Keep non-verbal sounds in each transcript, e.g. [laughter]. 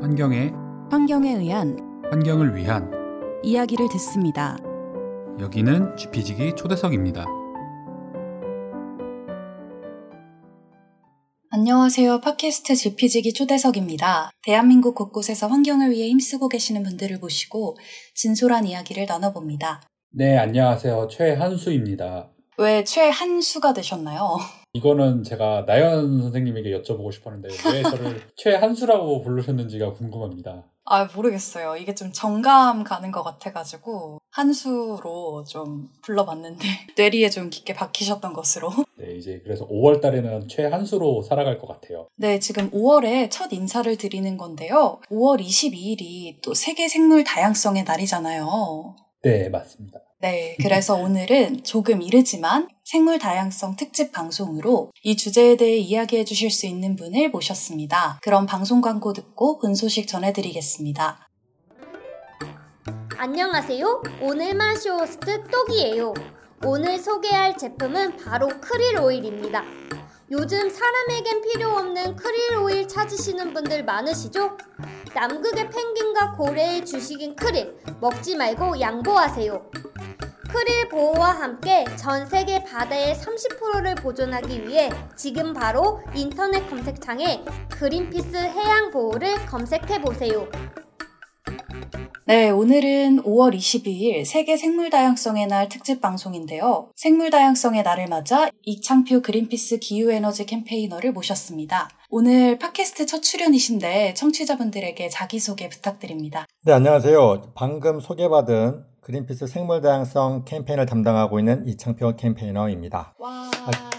환경에 환경에 의한 환경을 위한 이야기를 듣습니다. 여기는 GP지기 초대석입니다. 안녕하세요. 팟캐스트 GP지기 초대석입니다. 대한민국 곳곳에서 환경을 위해 힘쓰고 계시는 분들을 모시고 진솔한 이야기를 나눠봅니다. 네, 안녕하세요. 최한수입니다. 왜 최한수가 되셨나요? 이거는 제가 나연 선생님에게 여쭤보고 싶었는데 왜 [laughs] 저를 최한수라고 부르셨는지가 궁금합니다. 아, 모르겠어요. 이게 좀 정감 가는 것 같아가지고 한수로 좀 불러봤는데 [laughs] 뇌리에 좀 깊게 박히셨던 것으로. [laughs] 네, 이제 그래서 5월 달에는 최한수로 살아갈 것 같아요. 네, 지금 5월에 첫 인사를 드리는 건데요. 5월 22일이 또 세계 생물 다양성의 날이잖아요. 네, 맞습니다. 네, 그래서 오늘은 조금 이르지만 생물 다양성 특집 방송으로 이 주제에 대해 이야기해 주실 수 있는 분을 모셨습니다. 그럼 방송 광고 듣고 본 소식 전해드리겠습니다. 안녕하세요. 오늘 마쇼호스트 똑이에요. 오늘 소개할 제품은 바로 크릴 오일입니다. 요즘 사람에겐 필요 없는 크릴 오일 찾으시는 분들 많으시죠? 남극의 펭귄과 고래의 주식인 크릴, 먹지 말고 양보하세요. 크릴 보호와 함께 전 세계 바다의 30%를 보존하기 위해 지금 바로 인터넷 검색창에 그린피스 해양 보호를 검색해 보세요. 네, 오늘은 5월 22일 세계 생물 다양성의 날 특집 방송인데요. 생물 다양성의 날을 맞아 이창표 그린피스 기후 에너지 캠페이너를 모셨습니다. 오늘 팟캐스트 첫 출연이신데 청취자분들에게 자기소개 부탁드립니다. 네, 안녕하세요. 방금 소개받은 그린피스 생물 다양성 캠페인을 담당하고 있는 이창표 캠페이너입니다. 와.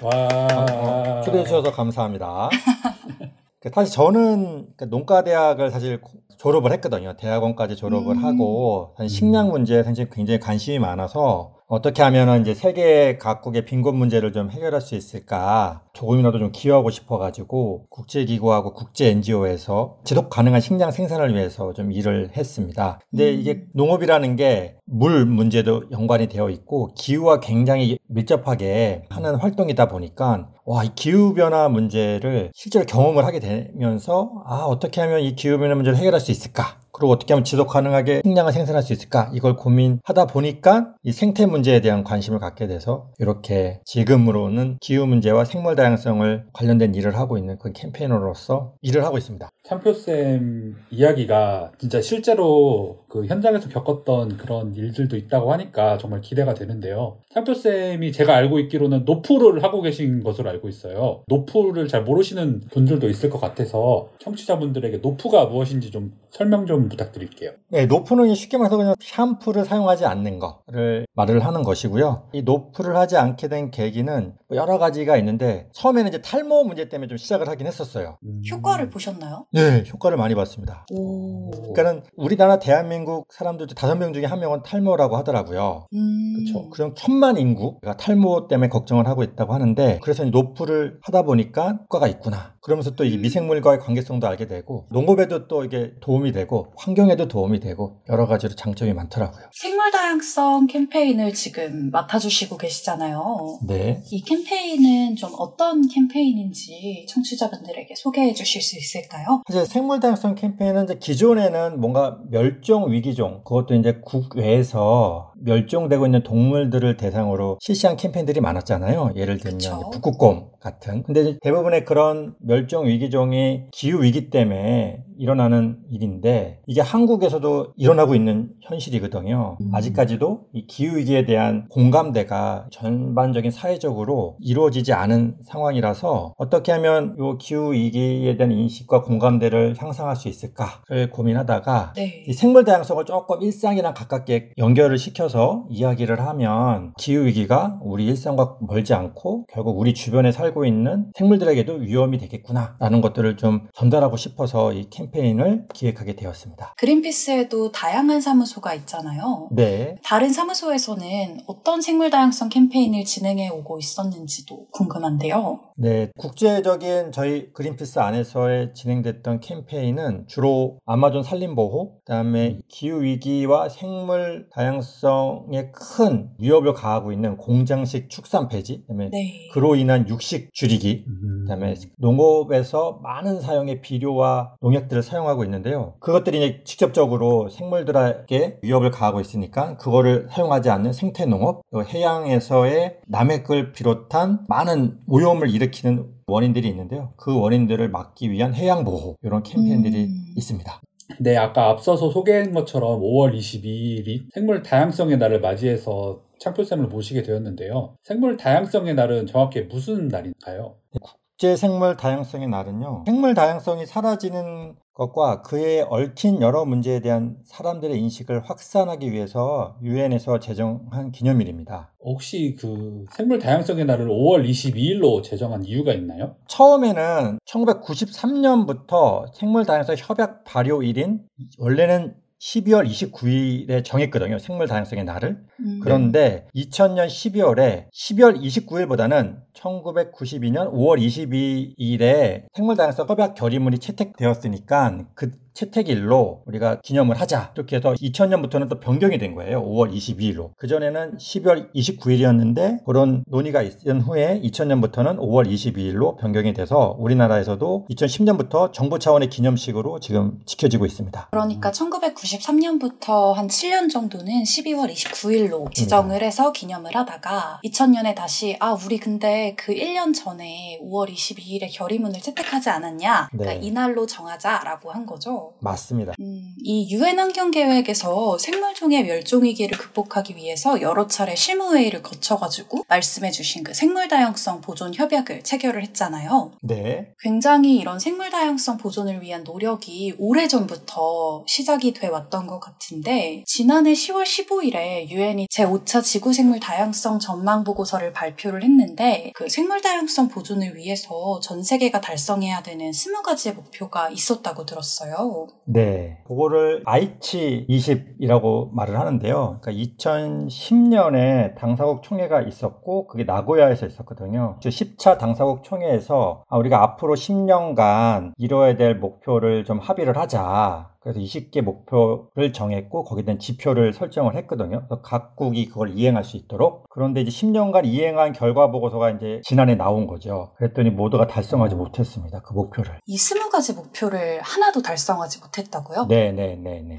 와. 초대해 주셔서 감사합니다. [laughs] 사실 저는 농가 대학을 사실 졸업을 했거든요. 대학원까지 졸업을 음. 하고 식량 문제에 사실 굉장히 관심이 많아서 어떻게 하면 이제 세계 각국의 빈곤 문제를 좀 해결할 수 있을까 조금이라도 좀 기여하고 싶어가지고 국제기구하고 국제 NGO에서 지속 가능한 식량 생산을 위해서 좀 일을 했습니다. 근데 음. 이게 농업이라는 게 물 문제도 연관이 되어 있고 기후와 굉장히 밀접하게 하는 활동이다 보니까 와, 이 기후변화 문제를 실제로 경험을 하게 되면서 아, 어떻게 하면 이 기후변화 문제를 해결할 수 있을까? 그리고 어떻게 하면 지속 가능하게 식량을 생산할 수 있을까? 이걸 고민하다 보니까 이 생태 문제에 대한 관심을 갖게 돼서 이렇게 지금으로는 기후 문제와 생물 다양성을 관련된 일을 하고 있는 그 campaigner로서 일을 하고 있습니다. 참표쌤 이야기가 진짜 실제로 그 현장에서 겪었던 그런 일들도 있다고 하니까 정말 기대가 되는데요. 참표쌤이 제가 알고 있기로는 노푸를 하고 계신 것으로 알고 있어요. 노푸를 잘 모르시는 분들도 있을 것 같아서 청취자분들에게 노푸가 무엇인지 좀 설명 좀 부탁드릴게요. 네, 노푸는 쉽게 말해서 그냥 샴푸를 사용하지 않는 거를 말을 하는 것이고요. 이 노푸를 하지 않게 된 계기는 뭐 여러 가지가 있는데 처음에는 이제 탈모 문제 때문에 좀 시작을 하긴 했었어요. 음. 효과를 보셨나요? 네, 효과를 많이 봤습니다. 오. 그러니까는 우리나라 대한민국 사람들 중 다섯 명 중에 한 명은 탈모라고 하더라고요. 음. 그쵸. 그럼 천만 인구가 탈모 때문에 걱정을 하고 있다고 하는데 그래서 이 노프를 하다 보니까 효과가 있구나. 그러면서 또 이 미생물과의 관계성도 알게 되고 농업에도 또 이게 도움이 되고 환경에도 도움이 되고 여러 가지로 장점이 많더라고요. 생물 다양성 캠페인을 지금 맡아주시고 계시잖아요. 네. 이 캠페인은 좀 어떤 캠페인인지 청취자분들에게 소개해 주실 수 있을까요? 사실 생물 다양성 캠페인은 이제 기존에는 뭔가 멸종 위기종 그것도 이제 국외에서 멸종되고 있는 동물들을 대상으로 실시한 캠페인들이 많았잖아요. 예를 들면 북극곰 같은. 근데 대부분의 그런 멸종 위기종이 기후 위기 때문에 일어나는 일인데 이게 한국에서도 일어나고 있는 현실이거든요. 음. 아직까지도 이 기후 위기에 대한 공감대가 전반적인 사회적으로 이루어지지 않은 상황이라서 어떻게 하면 이 기후 위기에 대한 인식과 공감대를 향상할 수 있을까를 고민하다가 네. 이 생물 다양성을 조금 일상이랑 가깝게 연결을 시켜서 이야기를 하면 기후 위기가 우리 일상과 멀지 않고 결국 우리 주변에 살고 있는 생물들에게도 위험이 되겠구나라는 것들을 좀 전달하고 싶어서 이 캠페인 을 기획하게 되었습니다. 그린피스에도 다양한 사무소가 있잖아요. 네. 다른 사무소에서는 어떤 생물 다양성 캠페인을 진행해 오고 있었는지도 궁금한데요. 네, 국제적인 저희 그린피스 안에서의 진행됐던 캠페인은 주로 아마존 산림 보호, 그다음에 기후 위기와 생물 다양성 생물 다양성에 큰 위협을 가하고 있는 공장식 축산 폐지, 그다음에 네. 그로 인한 육식 줄이기, 음. 그다음에 농업에서 많은 사용의 비료와 농약들을 사용하고 있는데요. 그것들이 이제 직접적으로 생물들에게 위협을 가하고 있으니까 그거를 사용하지 않는 생태 농업, 또 해양에서의 남획을 비롯한 많은 오염을 일으키 는 원인들이 있는데요. 그 원인들을 막기 위한 해양 보호 이런 캠페인들이 음. 있습니다. 네, 아까 앞서서 소개한 것처럼 5월 22일이 생물 다양성의 날을 맞이해서 창표쌤을 모시게 되었는데요. 생물 다양성의 날은 정확히 무슨 날인가요? 국제 생물 다양성의 날은요. 생물 다양성이 사라지는 것과 그에 얽힌 여러 문제에 대한 사람들의 인식을 확산하기 위해서 유엔에서 제정한 기념일입니다. 혹시 그 생물 다양성의 날을 5월 22일로 제정한 이유가 있나요? 처음에는 1993년부터 생물 다양성 협약 발효일인 원래는 12월 29일에 정했거든요. 생물 다양성의 날을. 음. 그런데 2000년 12월에 12월 29일보다는 1992년 5월 22일에 생물 다양성 협약 결의문이 채택되었으니까 그 채택일로 우리가 기념을 하자. 이렇게 해서 2000년부터는 또 변경이 된 거예요. 5월 22일로. 그전에는 12월 29일이었는데 그런 논의가 있은 후에 2000년부터는 5월 22일로 변경이 돼서 우리나라에서도 2010년부터 정부 차원의 기념식으로 지금 지켜지고 있습니다. 그러니까 1993년부터 한 7년 정도는 12월 29일로 지정을 해서 기념을 하다가 2000년에 다시 아 우리 근데 그 1년 전에 5월 22일에 결의문을 채택하지 않았냐? 그러니까 네. 이날로 정하자라고 한 거죠. 맞습니다. 음, 이 유엔 환경 계획에서 생물종의 멸종 위기를 극복하기 위해서 여러 차례 실무 회의를 거쳐가지고 말씀해주신 그 생물 다양성 보존 협약을 체결을 했잖아요. 네. 굉장히 이런 생물 다양성 보존을 위한 노력이 오래 전부터 시작이 돼 왔던 것 같은데 지난해 10월 15일에 유엔이 제 5차 지구 생물 다양성 전망 보고서를 발표를 했는데 그 생물 다양성 보존을 위해서 전 세계가 달성해야 되는 20가지의 목표가 있었다고 들었어요. 네. 그거를 아이치 20이라고 말을 하는데요. 그러니까 2010년에 당사국 총회가 있었고 그게 나고야에서 있었거든요. 10차 당사국 총회에서 아, 우리가 앞으로 10년간 이뤄야 될 목표를 좀 합의를 하자. 그래서 20개 목표를 정했고 거기에 대한 지표를 설정을 했거든요. 그래서 각국이 그걸 이행할 수 있도록. 그런데 이제 10년간 이행한 결과 보고서가 이제 지난해 나온 거죠. 그랬더니 모두가 달성하지 못했습니다. 그 목표를. 이 20가지 목표를 하나도 달성하지 못했다고요? 네, 네, 네, 네.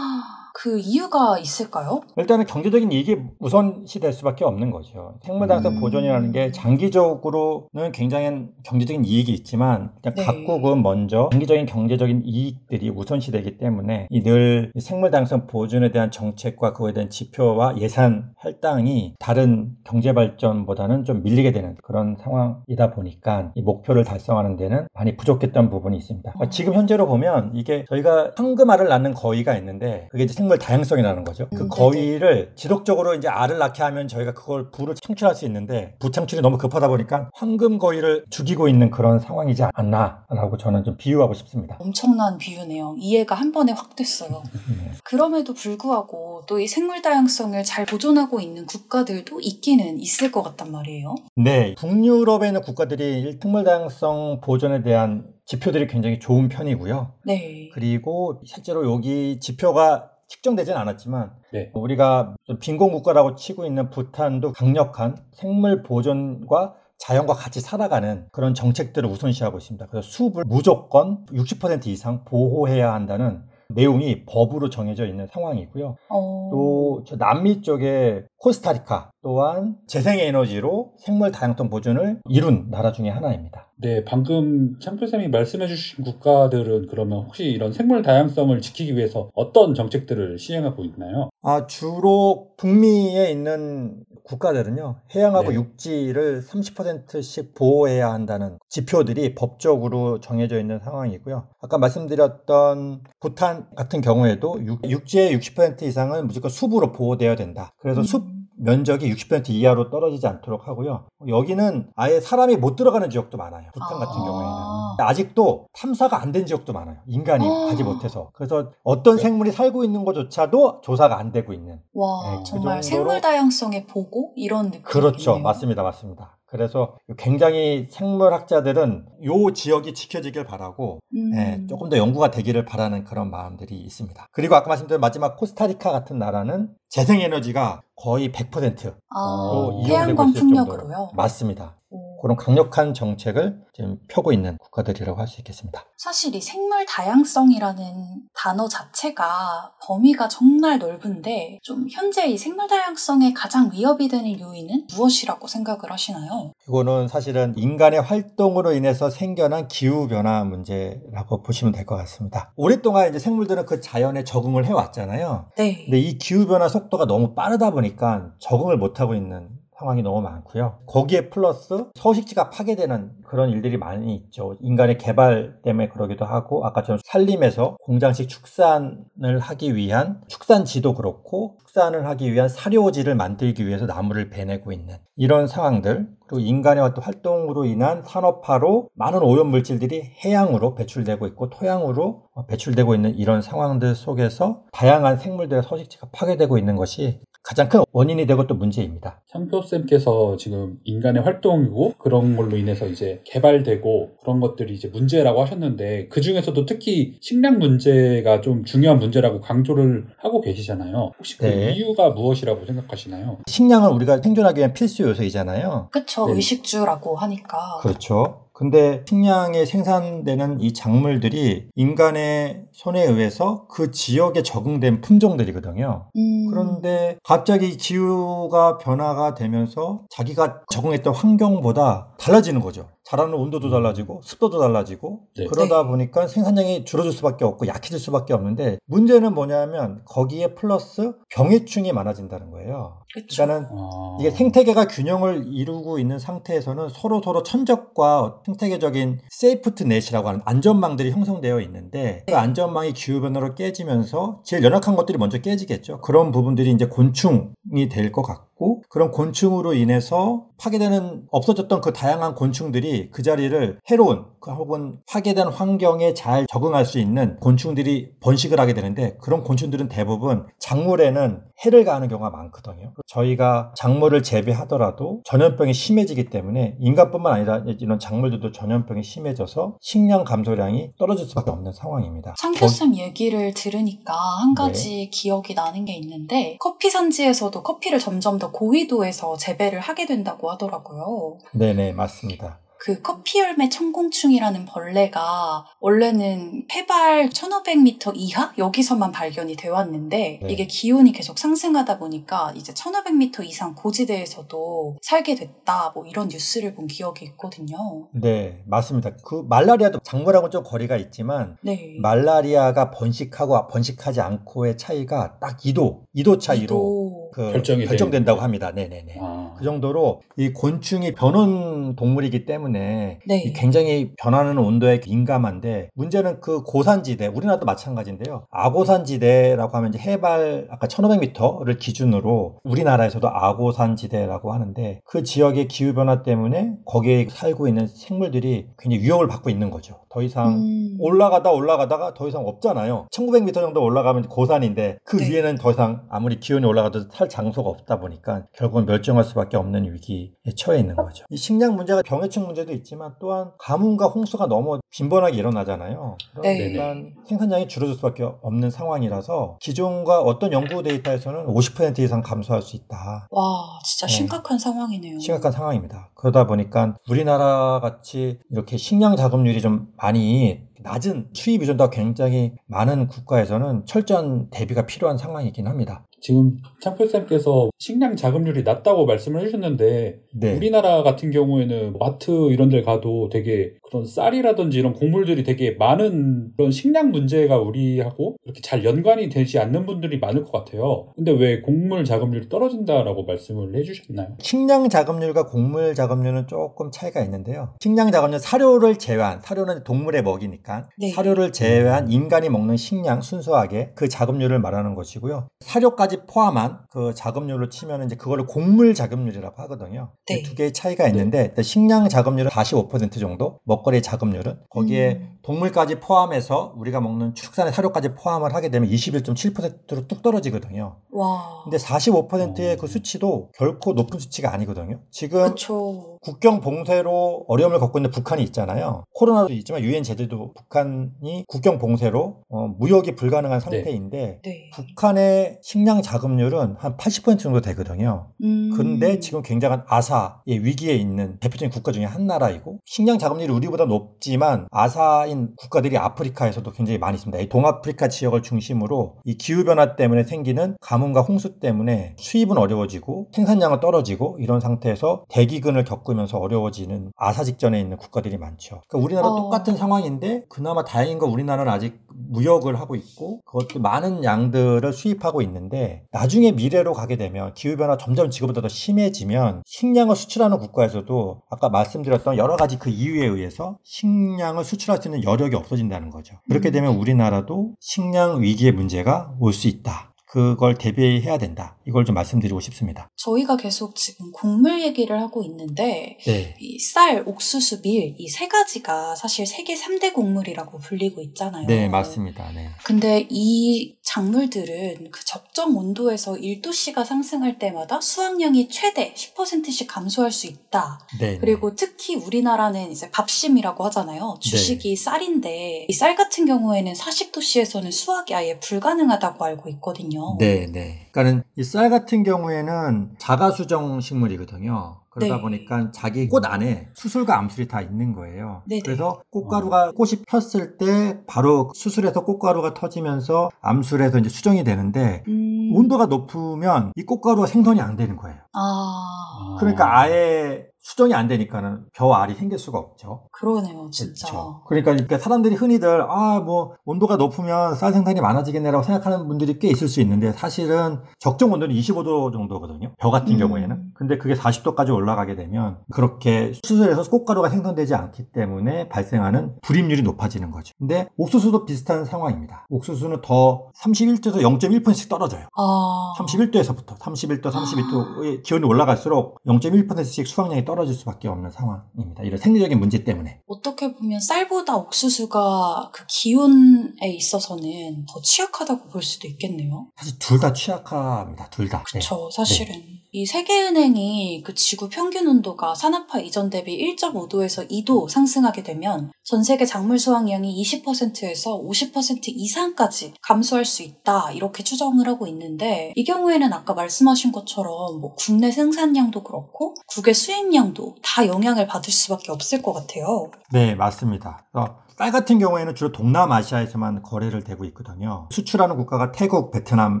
아, 그 이유가 있을까요? 일단은 경제적인 이익이 우선시 될 수밖에 없는 거죠. 생물다양성 음. 보존이라는 게 장기적으로는 굉장히 경제적인 이익이 있지만 그냥 네. 각국은 먼저 장기적인 경제적인 이익들이 우선시 되기 때문에 이늘 생물다양성 보존에 대한 정책과 그거에 대한 지표와 예산 할당이 다른 경제 발전보다는 좀 밀리게 되는 그런 상황이다 보니까 이 목표를 달성하는 데는 많이 부족했던 부분이 있습니다. 그러니까 어. 지금 현재로 보면 이게 저희가 황금알을 낳는 거위가 있는데 그게 이제 생물 다양성이라는 거죠. 그 음, 거위를 지속적으로 이제 알을 낳게 하면 저희가 그걸 부로 창출할 수 있는데 부창출이 너무 급하다 보니까 황금 거위를 죽이고 있는 그런 상황이지 않나라고 저는 좀 비유하고 싶습니다. 엄청난 비유네요. 이해가 한 번에 확 됐어요. [laughs] 네. 그럼에도 불구하고 또 이 생물 다양성을 잘 보존하고 있는 국가들도 있기는 있을 것 같단 말이에요. 네, 북유럽에 있는 국가들이 생물 다양성 보존에 대한 지표들이 굉장히 좋은 편이고요. 네. 그리고 실제로 여기 지표가 측정되진 않았지만 네. 우리가 좀 빈곤 국가라고 치고 있는 부탄도 강력한 생물 보존과 자연과 같이 살아가는 그런 정책들을 우선시하고 있습니다. 그래서 숲을 무조건 60% 이상 보호해야 한다는 내용이 법으로 정해져 있는 상황이고요. 어... 또저 남미 쪽에 코스타리카 또한 재생 에너지로 생물 다양성 보존을 이룬 나라 중에 하나입니다. 네, 방금 창표쌤이 말씀해주신 국가들은 그러면 혹시 이런 생물 다양성을 지키기 위해서 어떤 정책들을 시행하고 있나요? 아, 주로 북미에 있는 국가들은요, 해양하고 네. 육지를 30%씩 보호해야 한다는 지표들이 법적으로 정해져 있는 상황이고요. 아까 말씀드렸던 부탄 같은 경우에도 육, 육지의 60% 이상은 무조건 숲으로 보호되어야 된다. 그래서 음. 숲 면적이 60% 이하로 떨어지지 않도록 하고요. 여기는 아예 사람이 못 들어가는 지역도 많아요. 부탄 같은 아. 경우에는. 아직도 탐사가 안 된 지역도 많아요. 인간이 아. 가지 못해서. 그래서 어떤 생물이 살고 있는 것조차도 조사가 안 되고 있는. 와, 네, 그 정말 정도로- 생물 다양성의 보고 이런 느낌. 그렇죠. 맞습니다. 맞습니다. 그래서 굉장히 생물학자들은 요 지역이 지켜지길 바라고 음. 예, 조금 더 연구가 되기를 바라는 그런 마음들이 있습니다. 그리고 아까 말씀드린 마지막 코스타리카 같은 나라는 재생에너지가 거의 100% 아, 로 이용되고 있을 풍력으로요. 맞습니다. 오. 그런 강력한 정책을 지금 펴고 있는 국가들이라고 할 수 있겠습니다. 사실 이 생물 다양성이라는 단어 자체가 범위가 정말 넓은데 좀 현재 이 생물 다양성에 가장 위협이 되는 요인은 무엇이라고 생각을 하시나요? 이거는 사실은 인간의 활동으로 인해서 생겨난 기후 변화 문제라고 보시면 될 것 같습니다. 오랫동안 이제 생물들은 그 자연에 적응을 해왔잖아요. 네. 근데 이 기후 변화 속도가 너무 빠르다 보니까 적응을 못 하고 있는 상황이 너무 많고요. 거기에 플러스 서식지가 파괴되는 그런 일들이 많이 있죠. 인간의 개발 때문에 그러기도 하고 아까처럼 산림에서 공장식 축산을 하기 위한 축산지도 그렇고 축산을 하기 위한 사료지를 만들기 위해서 나무를 베내고 있는 이런 상황들 그리고 인간의 어떤 활동으로 인한 산업화로 많은 오염 물질들이 해양으로 배출되고 있고 토양으로 배출되고 있는 이런 상황들 속에서 다양한 생물들의 서식지가 파괴되고 있는 것이 가장 큰 원인이 되고 또 문제입니다. 창표쌤께서 지금 인간의 활동이고 그런 걸로 인해서 이제 개발되고 그런 것들이 이제 문제라고 하셨는데 그 중에서도 특히 식량 문제가 좀 중요한 문제라고 강조를 하고 계시잖아요. 혹시 그 네. 이유가 무엇이라고 생각하시나요? 식량은 우리가 생존하기 위한 필수 요소이잖아요. 그쵸. 네. 의식주라고 하니까. 그렇죠. 근데 식량이 생산되는 이 작물들이 인간의 손에 의해서 그 지역에 적응된 품종들이거든요. 음, 그런데 갑자기 기후가 변화가 되면서 자기가 적응했던 환경보다 달라지는 거죠. 자라는 온도도 달라지고 습도도 달라지고 네. 그러다 보니까 생산량이 줄어들 수밖에 없고 약해질 수밖에 없는데 문제는 뭐냐면 거기에 플러스 병해충이 많아진다는 거예요. 그쵸. 그러니까는 아... 이게 생태계가 균형을 이루고 있는 상태에서는 서로 서로 천적과 생태계적인 safety net이라고 하는 안전망들이 형성되어 있는데 그 안전망이 기후 변화로 깨지면서 제일 연약한 것들이 먼저 깨지겠죠. 그런 부분들이 이제 곤충이 될 것 같고 그런 곤충으로 인해서 파괴되는 없어졌던 그 다양한 곤충들이 그 자리를 해로운 그 혹은 파괴된 환경에 잘 적응할 수 있는 곤충들이 번식을 하게 되는데 그런 곤충들은 대부분 작물에는 해를 가하는 경우가 많거든요. 저희가 작물을 재배하더라도 전염병이 심해지기 때문에 인간뿐만 아니라 이런 작물들도 전염병이 심해져서 식량 감소량이 떨어질 수밖에 없는 상황입니다. 창표쌤 얘기를 들으니까 한 가지 기억이 나는 게 있는데 커피 산지에서도 커피를 점점 더 고위도에서 재배를 하게 된다고 하더라고요. 네네 맞습니다. 그 커피 열매 청공충이라는 벌레가 원래는 해발 1500m 이하 여기서만 발견이 되어 왔는데 네. 이게 기온이 계속 상승하다 보니까 이제 1500m 이상 고지대에서도 살게 됐다 뭐 이런 뉴스를 본 기억이 있거든요. 네 맞습니다. 그 말라리아도 작물하고는 좀 거리가 있지만 네. 말라리아가 번식하고 번식하지 않고의 차이가 딱 2도, 2도 차이로 이도 그 결정이 결정된다고 합니다. 네네네. 아... 그 정도로 이 곤충이 변온 동물이기 때문에 네. 이 굉장히 변하는 온도에 민감한데 문제는 그 고산지대 우리나라도 마찬가지인데요. 아고산지대라고 하면 이제 해발 아까 1500m를 기준으로 우리나라에서도 아고산지대라고 하는데 그 지역의 기후 변화 때문에 거기에 살고 있는 생물들이 굉장히 위협을 받고 있는 거죠. 더 이상 음. 올라가다 올라가다가 더 이상 없잖아요. 1900m 정도 올라가면 고산인데 그 네. 위에는 더 이상 아무리 기온이 올라가도 살 장소가 없다 보니까 결국은 멸종할 수밖에 없는 위기에 처해 있는 거죠. 이 식량 문제가 병해충 문제도 있지만 또한 가뭄과 홍수가 너무 빈번하게 일어나잖아요. 네. 그러니까 생산량이 줄어들 수밖에 없는 상황이라서 기존과 어떤 연구 데이터에서는 50% 이상 감소할 수 있다. 와 진짜 네. 심각한 상황이네요. 심각한 상황입니다. 그러다 보니까 우리나라 같이 이렇게 식량 자급률이 좀 많이 낮은 수입 의존도가 굉장히 많은 국가에서는 철저한 대비가 필요한 상황이긴 합니다. 지금 창표쌤께서 식량 자급률이 낮다고 말씀을 해주셨는데 네. 우리나라 같은 경우에는 마트 이런 데 가도 되게 그런 쌀이라든지 이런 곡물들이 되게 많은 그런 식량 문제가 우리하고 이렇게 잘 연관이 되지 않는 분들이 많을 것 같아요. 근데 왜 곡물 자급률이 떨어진다라고 말씀을 해주셨나요? 식량 자급률과 곡물 자급률은 조금 차이가 있는데요. 식량 자급률 사료를 제외한 사료는 동물의 먹이니까 네. 사료를 제외한 인간이 먹는 식량 순수하게 그 자급률을 말하는 것이고요. 사료까지 포함한 그 자급률로 치면 이제 그거를 곡물 자급률이라고 하거든요. 네. 두 개의 차이가 있는데 일단 식량 자급률은 45% 정도, 먹거리 자급률은 거기에 음. 동물까지 포함해서 우리가 먹는 축산의 사료까지 포함을 하게 되면 21.7%로 뚝 떨어지거든요. 와. 근데 45%의 어. 그 수치도 결코 높은 수치가 아니거든요. 지금 그쵸. 국경 봉쇄로 어려움을 겪고 있는 북한이 있잖아요. 코로나도 있지만 유엔 제재도 북한이 국경 봉쇄로 어, 무역이 불가능한 상태인데 네. 북한의 식량 자급률은 한 80% 정도 되거든요. 음. 근데 지금 굉장한 아사의 위기에 있는 대표적인 국가 중에 한 나라이고 식량 자급률이 우리보다 높지만 아사인 국가들이 아프리카에서도 굉장히 많이 있습니다. 이 동아프리카 지역을 중심으로 이 기후 변화 때문에 생기는 가뭄과 홍수 때문에 수입은 어려워지고 생산량은 떨어지고 이런 상태에서 대기근을 겪 으면서 어려워지는 아사 직전에 있는 국가들이 많죠. 그러니까 우리나라 어. 똑같은 상황인데 그나마 다행인 건 우리나라는 아직 무역을 하고 있고 그것도 많은 양들을 수입하고 있는데 나중에 미래로 가게 되면 기후변화 점점 지금보다 더 심해지면 식량을 수출하는 국가에서도 아까 말씀드렸던 여러 가지 그 이유에 의해서 식량을 수출할 수 있는 여력이 없어진다는 거죠. 그렇게 음. 되면 우리나라도 식량 위기의 문제가 올 수 있다. 그걸 대비해야 된다. 이걸 좀 말씀드리고 싶습니다. 저희가 계속 지금 곡물 얘기를 하고 있는데 네. 이 쌀, 옥수수, 밀 이 세 가지가 사실 세계 3대 곡물이라고 불리고 있잖아요. 네, 맞습니다. 네. 근데 이 작물들은 그 적정 온도에서 1도씨가 상승할 때마다 수확량이 최대 10%씩 감소할 수 있다. 네. 그리고 특히 우리나라는 이제 밥심이라고 하잖아요. 주식이 쌀인데 이 쌀 같은 경우에는 40도씨에서는 수확이 아예 불가능하다고 알고 있거든요. 네, 네. 그러니까는 이 쌀 같은 경우에는 자가수정 식물이거든요. 그러다 네. 보니까 자기 꽃 안에 수술과 암술이 다 있는 거예요. 네네. 그래서 꽃가루가 꽃이 폈을 때 바로 수술해서 꽃가루가 터지면서 암술에서 이제 수정이 되는데 음... 온도가 높으면 이 꽃가루가 생성이 안 되는 거예요. 아, 그러니까 아예 수정이 안 되니까는 벼알이 생길 수가 없죠. 그러네요, 진짜. 그렇죠. 그러니까 이렇게 사람들이 흔히들 아 뭐 온도가 높으면 쌀 생산이 많아지겠네라고 생각하는 분들이 꽤 있을 수 있는데 사실은 적정 온도는 25도 정도거든요. 벼 같은 음. 경우에는. 근데 그게 40도까지 올라가게 되면 그렇게 수술해서 꽃가루가 생성되지 않기 때문에 발생하는 불임률이 높아지는 거죠. 근데 옥수수도 비슷한 상황입니다. 옥수수는 더 31도에서 0.1%씩 떨어져요. 아, 31도에서부터 31도, 32도의 기온이 올라갈수록 0.1%씩 수확량이 떨어 질 수밖에 없는 상황입니다. 이런 생리적인 문제 때문에. 어떻게 보면 쌀보다 옥수수가 그 기온에 있어서는 더 취약하다고 볼 수도 있겠네요. 사실 둘 다 취약합니다. 둘 다. 네. 그렇죠, 사실은. 이 세계은행이 그 지구 평균 온도가 산업화 이전 대비 1.5도에서 2도 상승하게 되면 전 세계 작물 수확량이 20%에서 50% 이상까지 감소할 수 있다 이렇게 추정을 하고 있는데 이 경우에는 아까 말씀하신 것처럼 뭐 국내 생산량도 그렇고 국외 수입량도 다 영향을 받을 수밖에 없을 것 같아요. 네, 맞습니다. 그 쌀 같은 경우에는 주로 동남아시아에서만 거래를 되고 있거든요. 수출하는 국가가 태국, 베트남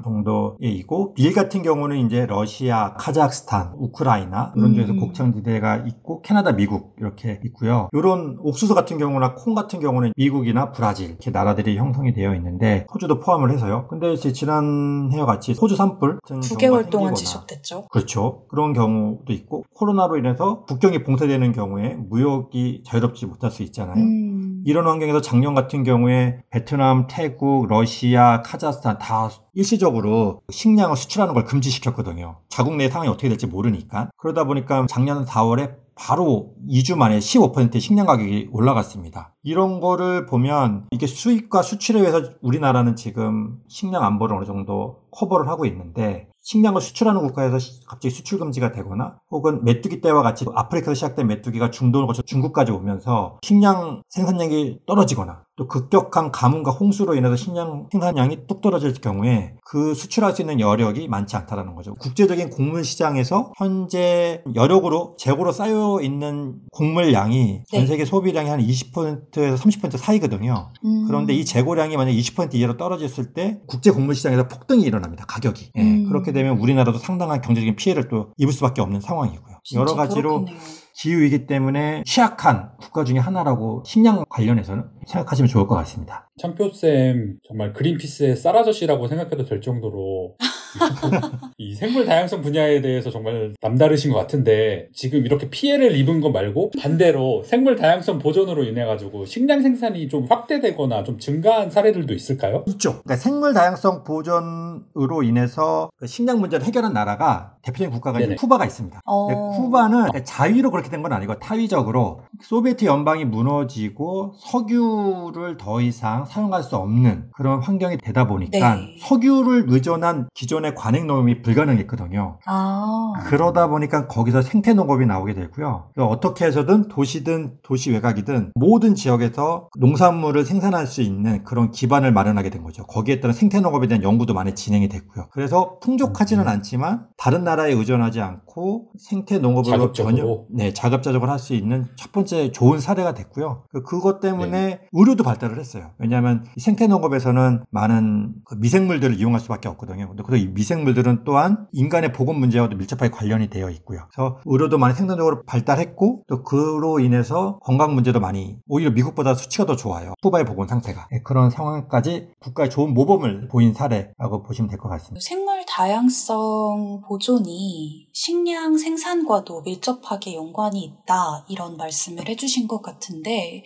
정도이고 밀 같은 경우는 이제 러시아, 카자흐스탄, 우크라이나 이런 쪽에서 음. 곡창지대가 있고 캐나다, 미국 이렇게 있고요. 이런 옥수수 같은 경우나 콩 같은 경우는 미국이나 브라질 이렇게 나라들이 형성이 되어 있는데 호주도 포함을 해서요. 근데 이제 지난해와 같이 호주 산불 같은 9개월 경우가 동안 지속됐죠. 그렇죠. 그런 경우도 있고 코로나로 인해서 국경이 봉쇄되는 경우에 무역이 자유롭지 못할 수 있잖아요. 음. 이런 환경에서 작년 같은 경우에 베트남, 태국, 러시아, 카자흐스탄 다 일시적으로 식량을 수출하는 걸 금지시켰거든요. 자국 내 상황이 어떻게 될지 모르니까. 그러다 보니까 작년 4월에 바로 2주 만에 15% 식량 가격이 올라갔습니다. 이런 거를 보면 이게 수입과 수출에 의해서 우리나라는 지금 식량 안보를 어느 정도 커버를 하고 있는데 식량을 수출하는 국가에서 시- 갑자기 수출 금지가 되거나 혹은 메뚜기 때와 같이 아프리카에서 시작된 메뚜기가 중동을 거쳐 중국까지 오면서 식량 생산량이 떨어지거나 또 급격한 가뭄과 홍수로 인해서 식량 생산량이 뚝 떨어질 경우에 그 수출할 수 있는 여력이 많지 않다라는 거죠. 국제적인 곡물 시장에서 현재 여력으로 재고로 쌓여 있는 곡물 양이 전 네. 세계 소비량이 한 20%에서 30% 사이거든요. 음. 그런데 이 재고량이 만약 20% 이하로 떨어졌을 때 국제 곡물 시장에서 폭등이 일어납니다. 가격이. 예, 음. 그렇게 되면 우리나라도 상당한 경제적인 피해를 또 입을 수밖에 없는 상황이고요. 여러 가지로 그렇겠네요. 기후이기 때문에 취약한 국가 중에 하나라고 식량 관련해서는 생각하시면 좋을 것 같습니다. 참표쌤 정말 그린피스의 쌀아저씨라고 생각해도 될 정도로 [laughs] 이 생물 다양성 분야에 대해서 정말 남다르신 것 같은데 지금 이렇게 피해를 입은 거 말고 반대로 생물 다양성 보존으로 인해 가지고 식량 생산이 좀 확대되거나 좀 증가한 사례들도 있을까요? 있죠. 그러니까 생물 다양성 보존으로 인해서 그 식량 문제를 해결한 나라가 대표적인 국가가 이제. 쿠바가 있습니다. 어. 근데 쿠바는 자위로 그렇게 된 건 아니고 타위적으로 소비에트 연방이 무너지고 석유를 더 이상 사용할 수 없는 그런 환경이 되다 보니까 네. 석유를 의존한 기존 의 기존의 관행 농업이 불가능했거든요. 아. 그러다 보니까 거기서 생태 농업이 나오게 되고요. 그러니까 어떻게 해서든 도시든 도시 외곽이든 모든 지역에서 농산물을 생산할 수 있는 그런 기반을 마련하게 된 거죠. 거기에 따른 생태 농업에 대한 연구도 많이 진행이 됐고요. 그래서 풍족하지는 않지만 다른 나라에 의존하지 않고 생태 농업으로 자급적으로? 전혀 네 자급자족을 할 수 있는 첫 번째 좋은 사례가 됐고요. 그- 그것 때문에 의료도 발달을 했어요. 왜냐하면 이 생태 농업에서는 많은 그 미생물들을 이용할 수밖에 없거든요. 근데 그이 미생물들은 또한 인간의 보건 문제와도 밀접하게 관련이 되어 있고요. 그래서 의료도 많이 생산적으로 발달했고 또 그로 인해서 건강 문제도 많이 오히려 미국보다 수치가 더 좋아요. 후바의 보건 상태가 네, 그런 상황까지 국가의 좋은 모범을 보인 사례라고 보시면 될 것 같습니다. 생물 다양성 보존이 식량 생산과도 밀접하게 연관이 있다 이런 말씀을 해주신 것 같은데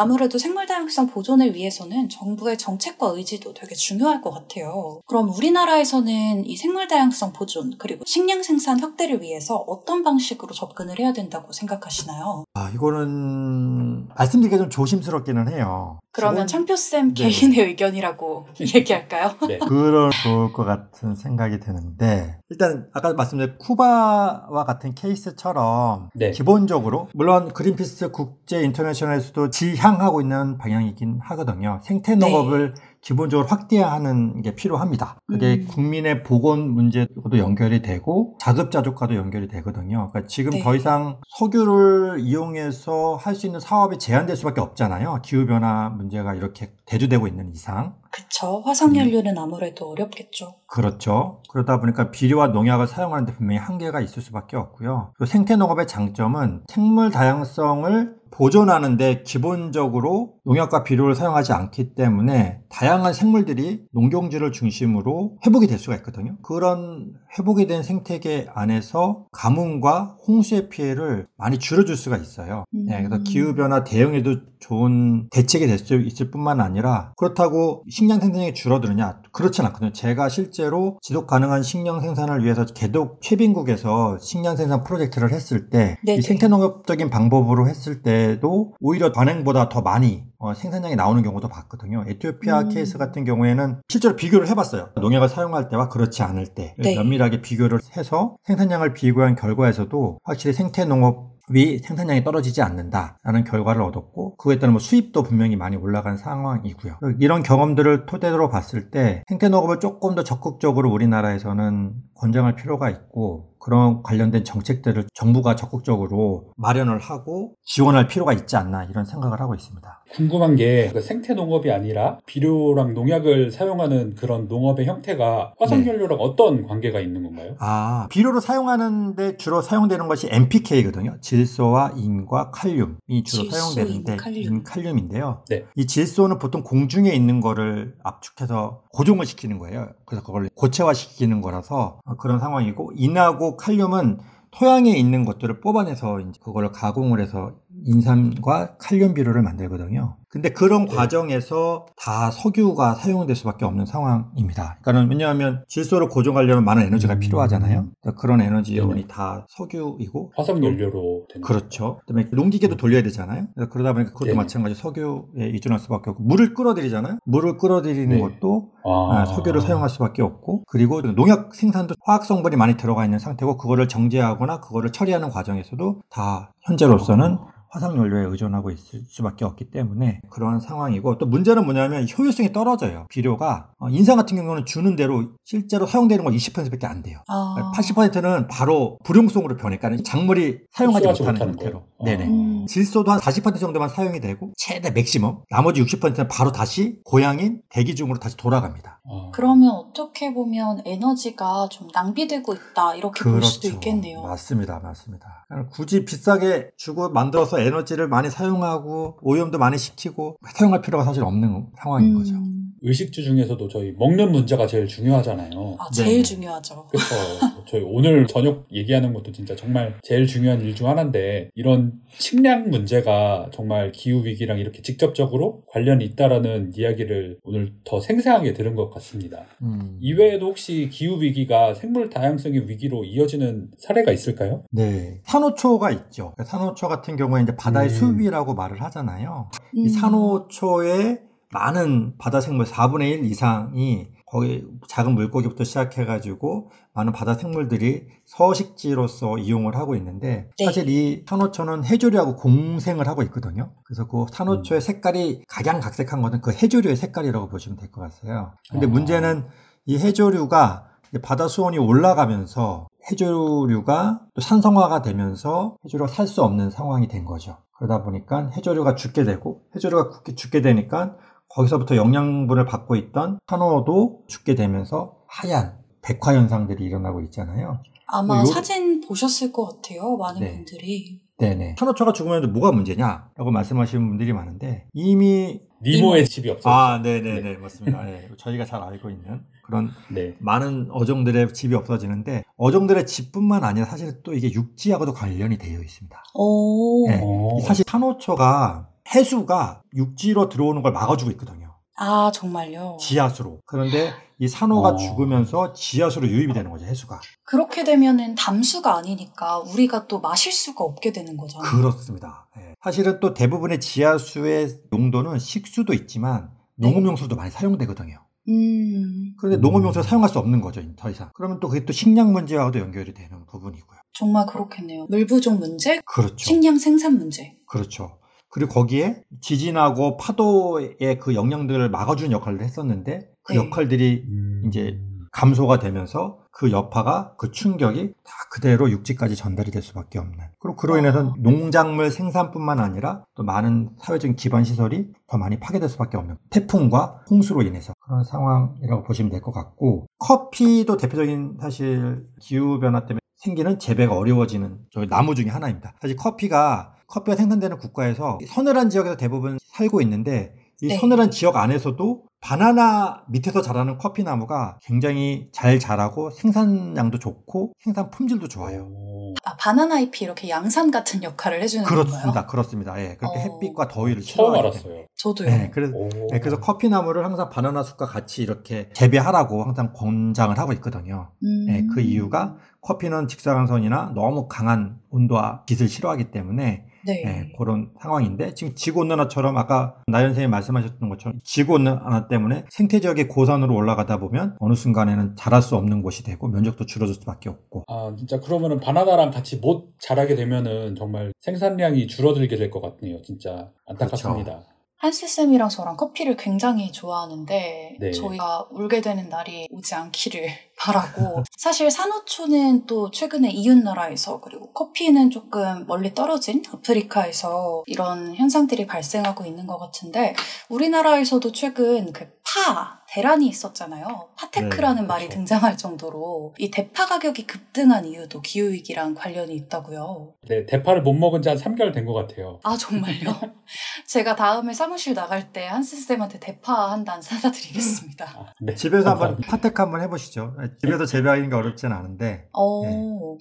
아무래도 생물 다양성 보존을 위해서는 정부의 정책과 의지도 되게 중요할 것 같아요. 그럼 우리나라에서는 이 생물 다양성 보존 그리고 식량 생산 확대를 위해서 어떤 방식으로 접근을 해야 된다고 생각하시나요? 아 이거는 말씀드리기가 좀 조심스럽기는 해요. 그러면 창표쌤 네. 개인의 의견이라고 [laughs] 얘기할까요? 네. [laughs] 그럴 좋을 것 같은 생각이 드는데 일단 아까 말씀드린 쿠바와 같은 케이스처럼 네. 기본적으로 물론 그린피스 국제 인터내셔널에서도 지향하고 있는 방향이긴 하거든요. 생태 네. 농업을 기본적으로 확대하는 게 필요합니다. 그게 음. 국민의 보건 문제도 연결이 되고 자급자족과도 연결이 되거든요. 그러니까 지금 네. 더 이상 석유를 이용해서 할 수 있는 사업이 제한될 수밖에 없잖아요. 기후 변화 문제가 이렇게 대두되고 있는 이상. 그쵸. 화석연료는 아무래도 어렵겠죠. 그렇죠. 그러다 보니까 비료와 농약을 사용하는데 분명히 한계가 있을 수밖에 없고요. 그 생태 농업의 장점은 생물 다양성을 보존하는데 기본적으로 농약과 비료를 사용하지 않기 때문에 다양한 생물들이 농경지를 중심으로 회복이 될 수가 있거든요. 그런 회복이 된 생태계 안에서 가뭄과 홍수의 피해를 많이 줄여줄 수가 있어요. 네, 그래서 음. 기후변화 대응에도 좋은 대책이 될 수 있을 뿐만 아니라 그렇다고 식량 생산량이 줄어드느냐? 그렇진 않거든요. 제가 실제로 지속 가능한 식량 생산을 위해서 개독 최빈국에서 식량 생산 프로젝트를 했을 때 생태농업적인 방법으로 했을 때도 오히려 관행보다 더 많이 어, 생산량이 나오는 경우도 봤거든요. 에티오피아 음. 케이스 같은 경우에는 실제로 비교를 해봤어요. 농약을 사용할 때와 그렇지 않을 때 네. 면밀하게 비교를 해서 생산량을 비교한 결과에서도 확실히 생태 농업 이 생산량이 떨어지지 않는다라는 결과를 얻었고 그에 따른 뭐 수입도 분명히 많이 올라간 상황이고요. 이런 경험들을 토대로 봤을 때 생태 농업을 조금 더 적극적으로 우리나라에서는 권장할 필요가 있고 그런 관련된 정책들을 정부가 적극적으로 마련을 하고 지원할 필요가 있지 않나 이런 생각을 하고 있습니다. 궁금한 게 그 생태 농업이 아니라 비료랑 농약을 사용하는 그런 농업의 형태가 화석연료랑 어떤 관계가 있는 건가요? 아, 비료로 사용하는데 주로 사용되는 것이 NPK거든요. 질소와 인과 칼륨이 주로 질소, 사용되는데 인, 칼륨. 인, 칼륨인데요. 네. 이 질소는 보통 공중에 있는 거를 압축해서 고정을 시키는 거예요. 그래서 그걸 고체화시키는 거라서 그런 상황이고 인하고 칼륨은 토양에 있는 것들을 뽑아내서 이제 그걸 가공을 해서 인삼과 칼륨 비료를 만들거든요. 근데 그런 네. 과정에서 다 석유가 사용될 수밖에 없는 상황입니다. 그러니까 왜냐하면 질소를 고정하려면 많은 에너지가 음. 필요하잖아요. 그러니까 그런 에너지 네네. 요원이 다 석유이고 화석 연료로 된 그렇죠. 그다음에 농기계도 돌려야 되잖아요. 그러다 보니까 그것도 네네. 마찬가지 석유에 의존할 수밖에 없고 물을 끌어들이잖아요. 물을 끌어들이는 네. 것도 아, 아, 석유를 사용할 수밖에 없고 그리고 농약 생산도 화학 성분이 많이 들어가 있는 상태고 그거를 정제하거나 그거를 처리하는 과정에서도 다 현재로서는 화석 연료에 의존하고 있을 수밖에 없기 때문에 그러한 상황이고 또 문제는 뭐냐면 효율성이 떨어져요. 비료가 어, 인삼 같은 경우는 주는 대로 실제로 사용되는 건 20%밖에 안 돼요. 아. 80%는 바로 불용성으로 변해가는 작물이 사용하지 못하는 형태로. 거예요. 네네. 음. 질소도 한 40% 정도만 사용이 되고 최대 맥시멈 나머지 60%는 바로 다시 고향인 대기 중으로 다시 돌아갑니다. 아, 그러면 어떻게 보면 에너지가 좀 낭비되고 있다 이렇게 볼 수도 있겠네요. 그렇죠. 맞습니다. 맞습니다. 굳이 비싸게 주고 만들어서 에너지를 많이 사용하고 오염도 많이 시키고 사용할 필요가 사실 없는 상황인 거죠. 음. 의식주 중에서도 저희 먹는 문제가 제일 중요하잖아요. 아, 제일 네. 중요하죠. 그래서 저희 오늘 저녁 얘기하는 것도 진짜 정말 제일 중요한 일 중 하나인데 이런 식량 문제가 정말 기후 위기랑 이렇게 직접적으로 관련이 있다라는 이야기를 오늘 더 생생하게 들은 것 같습니다. 음. 이외에도 혹시 기후 위기가 생물 다양성의 위기로 이어지는 사례가 있을까요? 네. 산호초가 있죠. 산호초 같은 경우에 이제 바다의 음. 숲이라고 말을 하잖아요. 이 음. 산호초의 많은 바다 생물 4분의 1 이상이 거기 작은 물고기부터 시작해가지고 많은 바다 생물들이 서식지로서 이용을 하고 있는데 네. 사실 이 산호초는 해조류하고 공생을 하고 있거든요. 그래서 그 산호초의 색깔이 각양각색한 것은 그 해조류의 색깔이라고 보시면 될 것 같아요. 근데 아. 문제는 이 해조류가 바다 수온이 올라가면서 해조류가 또 산성화가 되면서 해조류가 살 수 없는 상황이 된 거죠. 그러다 보니까 해조류가 죽게 되고 해조류가 죽게, 죽게 되니까 거기서부터 영양분을 받고 있던 산호도 죽게 되면서 하얀 백화 현상들이 일어나고 있잖아요. 아마 요- 사진 보셨을 것 같아요. 많은 네. 분들이. 네네. 산호초가 죽으면 뭐가 문제냐? 라고 말씀하시는 분들이 많은데 이미 니모의 집이 없어요. 아, 네네 네. 맞습니다. 네. 저희가 잘 알고 있는 그런 네. 많은 어종들의 집이 없어지는데 어종들의 집뿐만 아니라 사실 또 이게 육지하고도 관련이 되어 있습니다. 오. 네. 오. 이 사실 산호초가 해수가 육지로 들어오는 걸 막아주고 있거든요. 아, 정말요? 지하수로. 그런데 이 산호가 어. 죽으면서 지하수로 유입이 되는 거죠, 해수가. 그렇게 되면은 담수가 아니니까 우리가 또 마실 수가 없게 되는 거잖아요. 그렇습니다. 예. 사실은 또 대부분의 지하수의 용도는 식수도 있지만 농업용수도 많이 사용되거든요. 음, 그런데 음. 농업용수를 사용할 수 없는 거죠, 더 이상. 그러면 또 그게 또 식량 문제와도 연결이 되는 부분이고요. 정말 그렇겠네요. 물 부족 문제, 그렇죠. 식량 생산 문제. 그렇죠. 그리고 거기에 지진하고 파도의 그 영향들을 막아주는 역할을 했었는데 그 네. 역할들이 음. 이제 감소가 되면서 그 여파가 그 충격이 다 그대로 육지까지 전달이 될 수밖에 없는. 그리고 그로 인해서 농작물 생산뿐만 아니라 또 많은 사회적인 기반 시설이 더 많이 파괴될 수밖에 없는 태풍과 홍수로 인해서 그런 상황이라고 보시면 될 것 같고 커피도 대표적인 사실 기후 변화 때문에 생기는 재배가 어려워지는 저희 나무 중에 하나입니다. 사실 커피가 커피가 생산되는 국가에서 서늘한 지역에서 대부분 살고 있는데 이 네. 서늘한 지역 안에서도 바나나 밑에서 자라는 커피 나무가 굉장히 잘 자라고 생산량도 좋고 생산 품질도 좋아요. 오. 아, 바나나 잎이 이렇게 양산 같은 역할을 해주는 그렇습니다. 건가요? 그렇습니다. 예, 그렇게 어. 햇빛과 더위를 처음 알았어요. 저도요. 네, 그래서 오. 네, 그래서 커피 나무를 항상 바나나 숲과 같이 이렇게 재배하라고 항상 권장을 하고 있거든요. 음. 네, 그 이유가 커피는 직사광선이나 너무 강한 온도와 빛을 싫어하기 때문에 네. 네, 그런 상황인데 지금 지구 온난화처럼 아까 나연 선생님 말씀하셨던 것처럼 지구 온난화 때문에 생태 지역의 고산으로 올라가다 보면 어느 순간에는 자랄 수 없는 곳이 되고 면적도 줄어들 수밖에 없고 아, 진짜 그러면은 바나나랑 같이 못 자라게 되면은 정말 생산량이 줄어들게 될 것 같네요. 진짜 안타깝습니다. 한스쌤이랑 저랑 커피를 굉장히 좋아하는데 네. 저희가 울게 되는 날이 오지 않기를 [laughs] 바라고 사실 산호초는 또 최근에 이웃나라에서 그리고 커피는 조금 멀리 떨어진 아프리카에서 이런 현상들이 발생하고 있는 것 같은데 우리나라에서도 최근 그 파 대란이 있었잖아요. 파테크라는 네, 말이 그렇죠. 등장할 정도로 이 대파 가격이 급등한 이유도 기후위기랑 관련이 있다고요. 네, 대파를 못 먹은 지 한 3개월 된 것 같아요. 아 정말요? [laughs] 제가 다음에 사무실 나갈 때 한스쌤한테 대파 한 단 사다 드리겠습니다. 아, 네. 집에서 한번. 파테크 한번 해보시죠. 네, 집에서 재배하기는 어렵진 않은데 어,